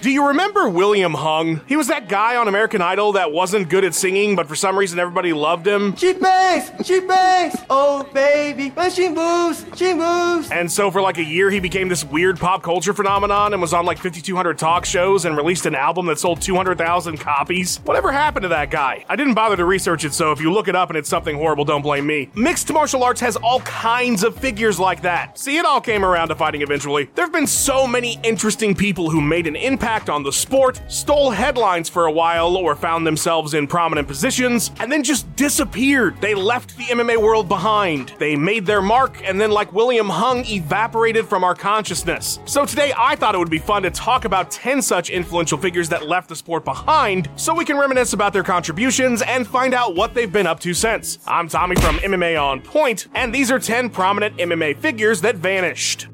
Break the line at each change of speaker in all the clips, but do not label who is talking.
Do you remember William Hung? He was that guy on American Idol that wasn't good at singing, but for some reason everybody loved him.
She bangs, she bangs, oh baby, when she moves, she moves.
And so for like a year, he became this weird pop culture phenomenon and was on like 5,200 talk shows and released an album that sold 200,000 copies. Whatever happened to that guy? I didn't bother to research it, so if you look it up and it's something horrible, don't blame me. Mixed martial arts has all kinds of figures like that. See, it all came around to fighting eventually. There have been so many interesting people who made an impact on the sport, stole headlines for a while, or found themselves in prominent positions, and then just disappeared. They left the MMA world behind. They made their mark, and then, like William Hung, evaporated from our consciousness. So today, I thought it would be fun to talk about 10 such influential figures that left the sport behind, so we can reminisce about their contributions and find out what they've been up to since. I'm Tommy from MMA On Point, and these are 10 prominent MMA figures that vanished.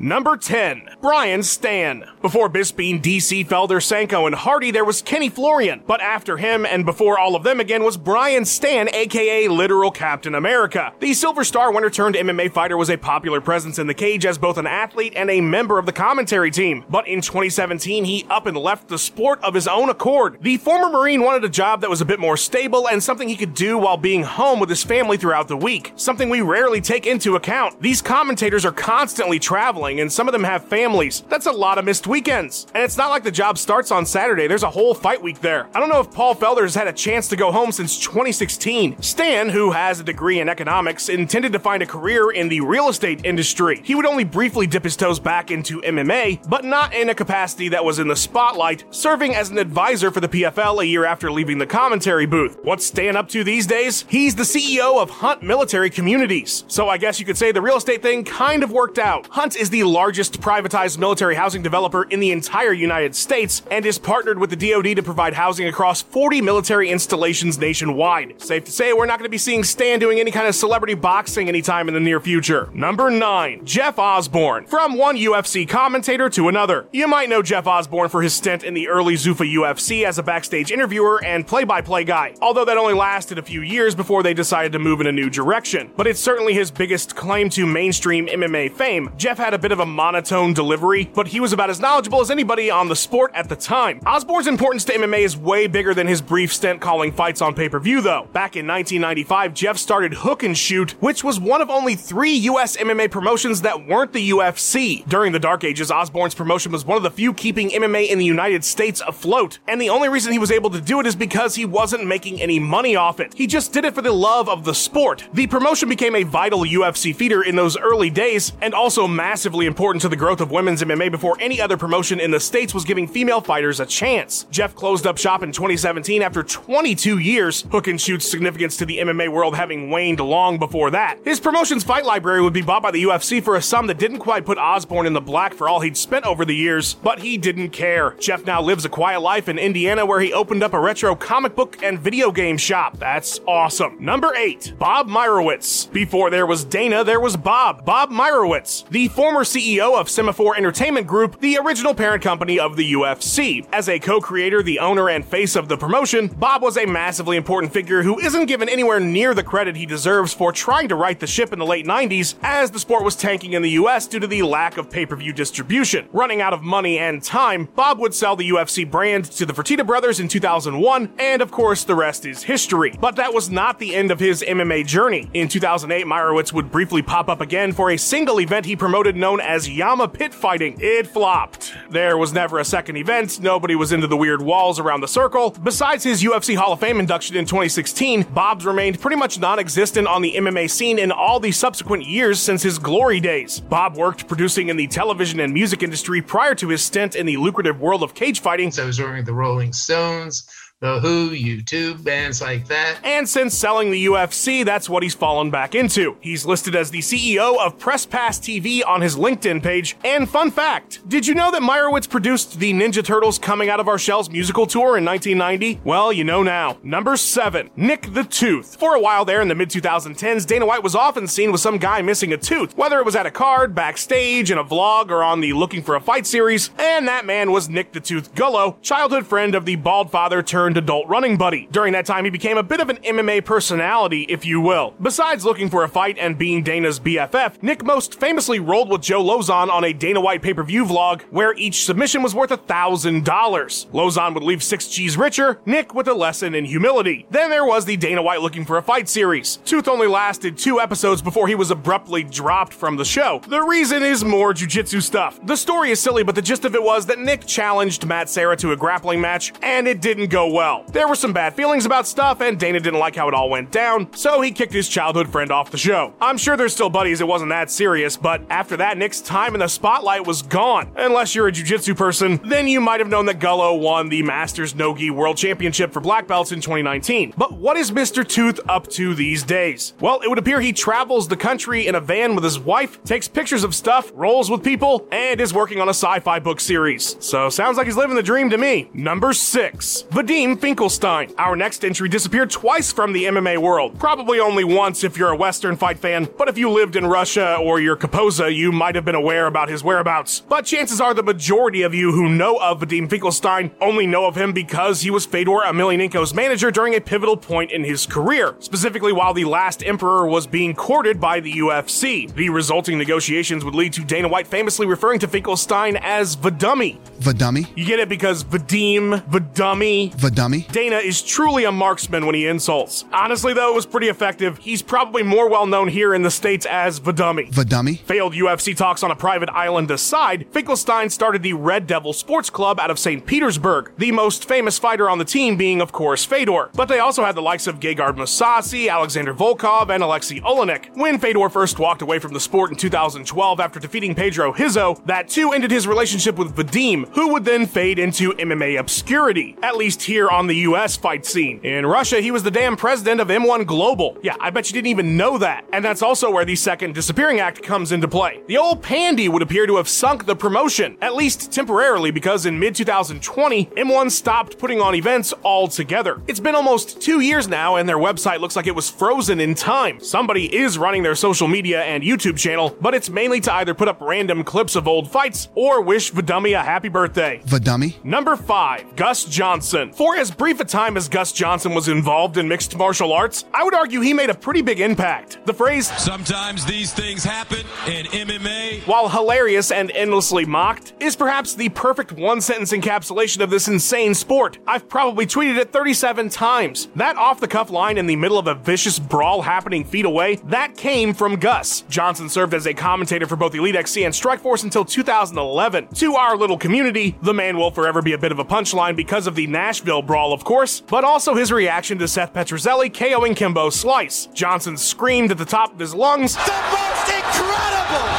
Number 10, Brian Stann. Before Bisping, DC, Felder, Sanko, and Hardy, there was Kenny Florian. But after him, and before all of them again, was Brian Stann, aka literal Captain America. The Silver Star winner turned MMA fighter was a popular presence in the cage as both an athlete and a member of the commentary team. But in 2017, he up and left the sport of his own accord. The former Marine wanted a job that was a bit more stable and something he could do while being home with his family throughout the week. Something we rarely take into account. These commentators are constantly traveling traveling, and some of them have families. That's a lot of missed weekends. And it's not like the job starts on Saturday, there's a whole fight week there. I don't know if Paul Felder has had a chance to go home since 2016. Stann, who has a degree in economics, intended to find a career in the real estate industry. He would only briefly dip his toes back into MMA, but not in a capacity that was in the spotlight, serving as an advisor for the PFL a year after leaving the commentary booth. What's Stann up to these days? He's the CEO of Hunt Military Communities. So I guess you could say the real estate thing kind of worked out. Hunt is the the largest privatized military housing developer in the entire United States and is partnered with the DoD to provide housing across 40 military installations nationwide. Safe to say we're not going to be seeing Stann doing any kind of celebrity boxing anytime in the near future. Number 9. Jeff Osborne. From one UFC commentator to another. You might know Jeff Osborne for his stint in the early Zuffa UFC as a backstage interviewer and play-by-play guy, although that only lasted a few years before they decided to move in a new direction. But it's certainly his biggest claim to mainstream MMA fame. Jeff had a bit bit of a monotone delivery, but he was about as knowledgeable as anybody on the sport at the time. Osborne's importance to MMA is way bigger than his brief stint calling fights on pay per view, though. Back in 1995, Jeff started Hook and Shoot, which was one of only three US MMA promotions that weren't the UFC. During the Dark Ages, Osborne's promotion was one of the few keeping MMA in the United States afloat, and the only reason he was able to do it is because he wasn't making any money off it. He just did it for the love of the sport. The promotion became a vital UFC feeder in those early days, and also massively important to the growth of women's MMA before any other promotion in the States was giving female fighters a chance. Jeff closed up shop in 2017 after 22 years, Hook and Shoot's significance to the MMA world having waned long before that. His promotion's fight library would be bought by the UFC for a sum that didn't quite put Osborne in the black for all he'd spent over the years, but he didn't care. Jeff now lives a quiet life in Indiana where he opened up a retro comic book and video game shop. That's awesome. Number 8. Bob Meyrowitz. Before there was Dana, there was Bob. Bob Meyrowitz, the former CEO of Semaphore Entertainment Group, the original parent company of the UFC. As a co-creator, the owner, and face of the promotion, Bob was a massively important figure who isn't given anywhere near the credit he deserves for trying to right the ship in the late 90s as the sport was tanking in the US due to the lack of pay-per-view distribution. Running out of money and time, Bob would sell the UFC brand to the Fertitta brothers in 2001, and of course the rest is history. But that was not the end of his MMA journey. In 2008, Meyrowitz would briefly pop up again for a single event he promoted known known as YAMMA Pit Fighting. It flopped. There was never a second event, nobody was into the weird walls around the circle. Besides his UFC Hall of Fame induction in 2016, Bob's remained pretty much non existent on the MMA scene in all the subsequent years since his glory days. Bob worked producing in the television and music industry prior to his stint in the lucrative world of cage fighting.
So I was working with the Rolling Stones the Who, U2, bands like that.
And since selling the UFC, that's what he's fallen back into. He's listed as the CEO of Press Pass TV on his LinkedIn page. And fun fact, did you know that Meyrowitz produced the Ninja Turtles Coming Out of Our Shells musical tour in 1990? Well, you know now. Number 7, Nick the Tooth. For a while there in the mid 2010s, Dana White was often seen with some guy missing a tooth, whether it was at a card, backstage, in a vlog, or on the Looking for a Fight series, and that man was Nick the Tooth Gullo, childhood friend of the bald father turned turned adult running buddy. During that time, he became a bit of an MMA personality, if you will. Besides looking for a fight and being Dana's BFF, Nick most famously rolled with Joe Lauzon on a Dana White pay per view vlog where each submission was worth a $1,000. Lauzon would leave 6G's richer, Nick with a lesson in humility. Then there was the Dana White looking for a fight series. Tooth only lasted two episodes before he was abruptly dropped from the show. The reason is more jujitsu stuff. The story is silly, but the gist of it was that Nick challenged Matt Serra to a grappling match, and it didn't go well. There were some bad feelings about stuff, and Dana didn't like how it all went down, so he kicked his childhood friend off the show. I'm sure they're still buddies, it wasn't that serious, but after that, Nick's time in the spotlight was gone. Unless you're a jujitsu person, then you might have known that Gullo won the Masters Nogi World Championship for black belts in 2019. But what is Mr. Tooth up to these days? Well, it would appear he travels the country in a van with his wife, takes pictures of stuff, rolls with people, and is working on a sci-fi book series. So sounds like he's living the dream to me. Number 6. Vadim Finkelstein. Our next entry disappeared twice from the MMA world. Probably only once if you're a Western fight fan, but if you lived in Russia or you're Kapoza, you might have been aware about his whereabouts. But chances are the majority of you who know of Vadim Finkelstein only know of him because he was Fedor Emelianenko's manager during a pivotal point in his career, specifically while the last emperor was being courted by the UFC. The resulting negotiations would lead to Dana White famously referring to Finkelstein as Vadummy.
Vadummy?
You get it because Vadim, Vadummy.
Vadummy?
Dana is truly a marksman when he insults. Honestly, though, it was pretty effective. He's probably more well known here in the States as the
dummy. The dummy?
Failed UFC talks on a private island aside, Finkelstein started the Red Devil Sports Club out of St. Petersburg, the most famous fighter on the team being, of course, Fedor. But they also had the likes of Gegard Mousasi, Alexander Volkov, and Alexei Oleinik. When Fedor first walked away from the sport in 2012 after defeating Pedro Rizzo, that too ended his relationship with Vadim, who would then fade into MMA obscurity, at least here on the US fight scene. In Russia, he was the damn president of M1 Global. Yeah, I bet you didn't even know that. And that's also where the second disappearing act comes into play. The old pandy would appear to have sunk the promotion, at least temporarily, because in mid 2020, M1 stopped putting on events altogether. It's been almost two years now, and their website looks like it was frozen in time. Somebody is running their social media and YouTube channel, but it's mainly to either put up random clips of old fights or wish Vadummy a happy birthday.
Vadummy?
Number 5. Gus Johnson. For as brief a time as Gus Johnson was involved in mixed martial arts, I would argue he made a pretty big impact. The phrase,
Sometimes these things happen in MMA.
while hilarious and endlessly mocked, is perhaps the perfect one sentence encapsulation of this insane sport. I've probably tweeted it 37 times. That off the cuff line in the middle of a vicious brawl happening feet away, that came from Gus. Johnson served as a commentator for both Elite XC and Strikeforce until 2011. To our little community, the man will forever be a bit of a punchline because of the Nashville brawl, of course, but also his reaction to Seth Petruzelli KOing Kimbo Slice. Johnson screamed at the top of his lungs,
the most incredible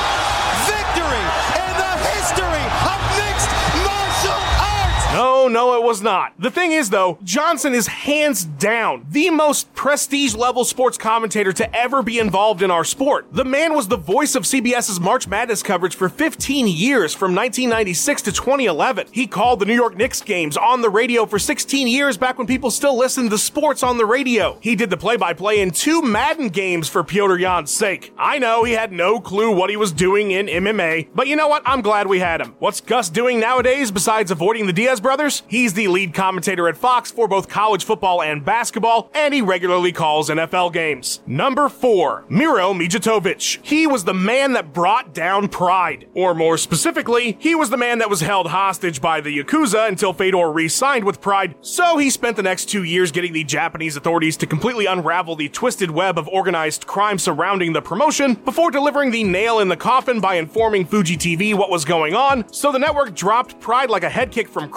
No, it was not. The thing is, though, Johnson is hands down the most prestige level sports commentator to ever be involved in our sport. The man was the voice of CBS's March Madness coverage for 15 years, from 1996 to 2011. He called the New York Knicks games on the radio for 16 years back when people still listened to sports on the radio. He did the play by play in two Madden games for Piotr Jan's sake. I know he had no clue what he was doing in MMA, but you know what? I'm glad we had him. What's Gus doing nowadays besides avoiding the Diaz brothers? He's the lead commentator at Fox for both college football and basketball, and he regularly calls NFL games. Number 4. Miro Mijatovic. He was the man that brought down Pride. Or more specifically, he was the man that was held hostage by the Yakuza until Fedor re-signed with Pride, so he spent the next two years getting the Japanese authorities to completely unravel the twisted web of organized crime surrounding the promotion before delivering the nail in the coffin by informing Fuji TV what was going on, so the network dropped Pride like a head kick from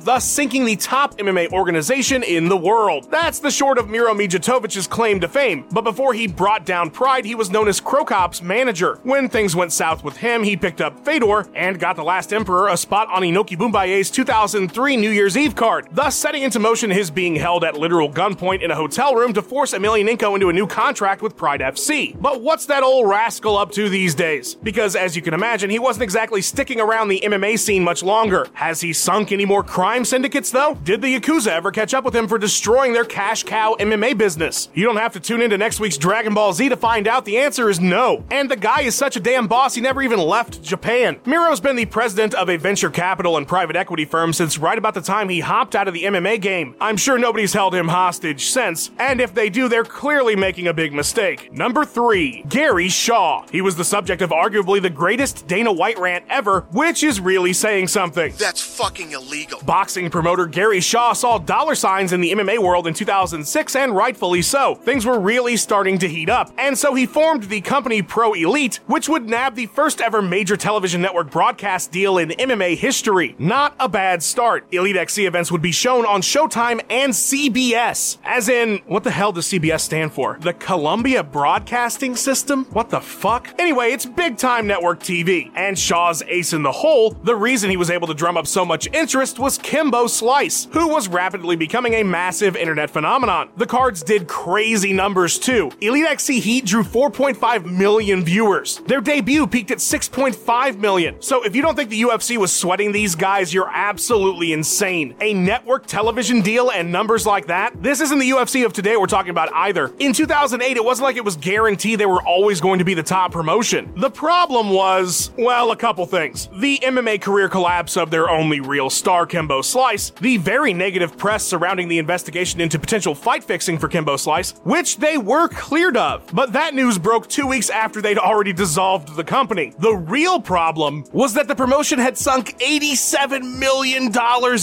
Thus sinking the top MMA organization in the world. That's the short of Miro Mijatovic's claim to fame, but before he brought down Pride, he was known as Cro Cop's manager. When things went south with him, he picked up Fedor and got the Last Emperor a spot on Inoki Bom-Ba-Ye's 2003 New Year's Eve card, thus setting into motion his being held at literal gunpoint in a hotel room to force Emelianenko into a new contract with Pride FC. But what's that old rascal up to these days? Because as you can imagine, he wasn't exactly sticking around the MMA scene much longer. Has he sunk any more crime crime syndicates, though? Did the Yakuza ever catch up with him for destroying their cash cow MMA business? You don't have to tune into next week's Dragon Ball Z to find out the answer is no. And the guy is such a damn boss, he never even left Japan. Miro's been the president of a venture capital and private equity firm since right about the time he hopped out of the MMA game. I'm sure nobody's held him hostage since, and if they do, they're clearly making a big mistake. Number three, Gary Shaw. He was the subject of arguably the greatest Dana White rant ever, which is really saying something.
That's fucking illegal.
Boxing promoter Gary Shaw saw dollar signs in the MMA world in 2006, and rightfully so. Things were really starting to heat up, and so he formed the company Pro Elite, which would nab the first ever major television network broadcast deal in MMA history. Not a bad start. Elite XC events would be shown on Showtime and CBS. As in, what the hell does CBS stand for? The Columbia Broadcasting System? What the fuck? Anyway, it's big time network TV. And Shaw's ace in the hole, the reason he was able to drum up so much interest was Kimbo Slice, who was rapidly becoming a massive internet phenomenon. The cards did crazy numbers too. Elite XC Heat drew 4.5 million viewers. Their debut peaked at 6.5 million. So if you don't think the UFC was sweating these guys, you're absolutely insane. A network television deal and numbers like that? This isn't the UFC of today we're talking about either. In 2008, it wasn't like it was guaranteed they were always going to be the top promotion. The problem was, well, a couple things. The MMA career collapse of their only real star, Kimbo Slice, the very negative press surrounding the investigation into potential fight fixing for Kimbo Slice, which they were cleared of. But that news broke two weeks after they'd already dissolved the company. The real problem was that the promotion had sunk $87 million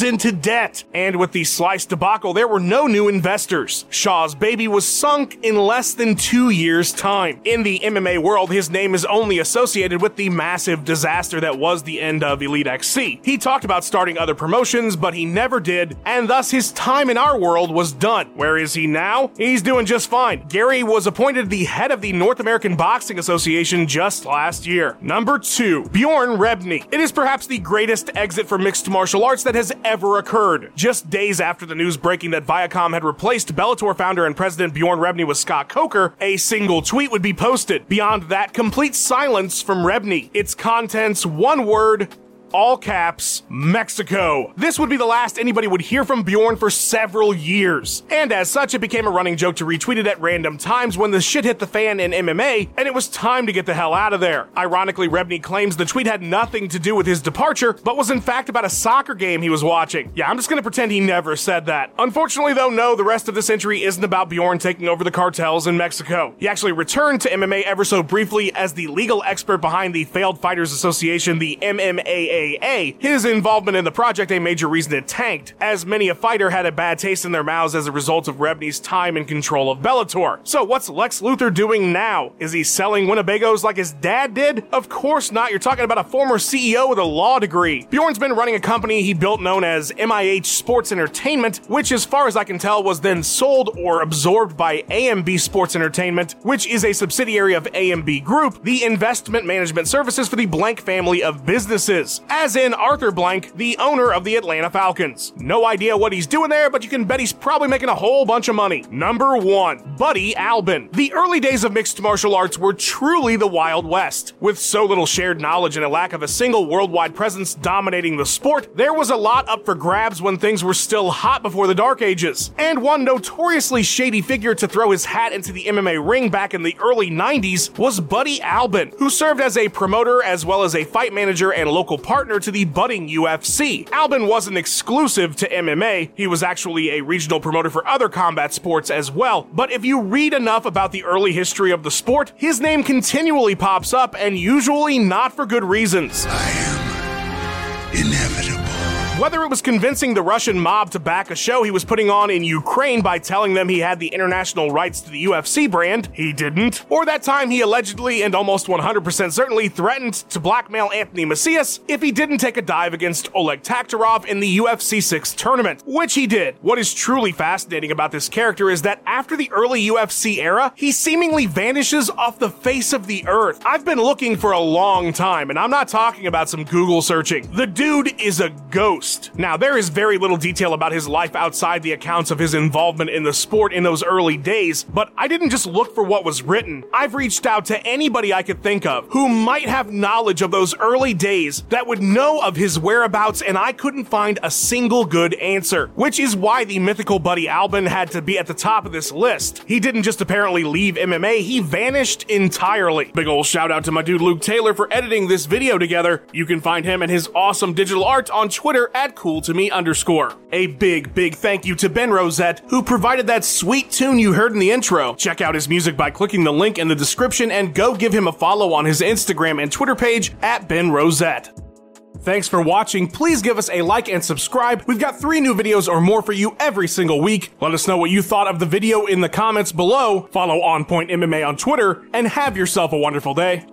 into debt. And with the Slice debacle, there were no new investors. Shaw's baby was sunk in less than two years' time. In the MMA world, his name is only associated with the massive disaster that was the end of Elite XC. He talked about starting other promotions, but he never did, and thus his time in our world was done. Where is he now? He's doing just fine. Gary was appointed the head of the North American Boxing Association just last year. Number two, Bjorn Rebney. It is perhaps the greatest exit for mixed martial arts that has ever occurred. Just days after the news breaking that Viacom had replaced Bellator founder and president Bjorn Rebney with Scott Coker, a single tweet would be posted. Beyond that, complete silence from Rebney. Its contents, one word, all caps, Mexico. This would be the last anybody would hear from Bjorn for several years. And as such, it became a running joke to retweet it at random times when the shit hit the fan in MMA, and it was time to get the hell out of there. Ironically, Rebney claims the tweet had nothing to do with his departure, but was in fact about a soccer game he was watching. Yeah, I'm just gonna pretend he never said that. Unfortunately, though, no, the rest of this entry isn't about Bjorn taking over the cartels in Mexico. He actually returned to MMA ever so briefly as the legal expert behind the Failed Fighters Association, the MMAA his involvement in the project a major reason it tanked, as many a fighter had a bad taste in their mouths as a result of Rebney's time and control of Bellator. So what's Lex Luthor doing now? Is he selling Winnebagos like his dad did? Of course not. You're talking about a former CEO with a law degree. Bjorn's been running a company he built known as MIH Sports Entertainment, which as far as I can tell was then sold or absorbed by AMB Sports Entertainment, which is a subsidiary of AMB Group, the investment management services for the Blank family of businesses as in Arthur Blank, the owner of the Atlanta Falcons. No idea what he's doing there, but you can bet he's probably making a whole bunch of money. Number one, Buddy Albin. The early days of mixed martial arts were truly the Wild West. With so little shared knowledge and a lack of a single worldwide presence dominating the sport, there was a lot up for grabs when things were still hot before the Dark Ages. And one notoriously shady figure to throw his hat into the MMA ring back in the early 90s was Buddy Albin, who served as a promoter as well as a fight manager and local partner to the budding UFC. Albin wasn't exclusive to MMA, he was actually a regional promoter for other combat sports as well. But if you read enough about the early history of the sport, his name continually pops up and usually not for good reasons.
I am inevitable.
Whether it was convincing the Russian mob to back a show he was putting on in Ukraine by telling them he had the international rights to the UFC brand, he didn't, or that time he allegedly and almost 100% certainly threatened to blackmail Anthony Macias if he didn't take a dive against Oleg Taktarov in the UFC 6 tournament, which he did. What is truly fascinating about this character is that after the early UFC era, he seemingly vanishes off the face of the earth. I've been looking for a long time, and I'm not talking about some Google searching. The dude is a ghost. Now, there is very little detail about his life outside the accounts of his involvement in the sport in those early days, but I didn't just look for what was written. I've reached out to anybody I could think of who might have knowledge of those early days that would know of his whereabouts, and I couldn't find a single good answer, which is why the mythical Buddy Albin had to be at the top of this list. He didn't just apparently leave MMA, he vanished entirely. Big ol' shout out to my dude Luke Taylor for editing this video together. You can find him and his awesome digital art on Twitter at cool2me underscore. A big, big thank you to Ben Rosette, who provided that sweet tune you heard in the intro. Check out his music by clicking the link in the description and go give him a follow on his Instagram and Twitter page at Ben Rosette. Thanks for watching. Please give us a like and subscribe. We've got three new videos or more for you every single week. Let us know what you thought of the video in the comments below. Follow On Point MMA on Twitter and have yourself a wonderful day.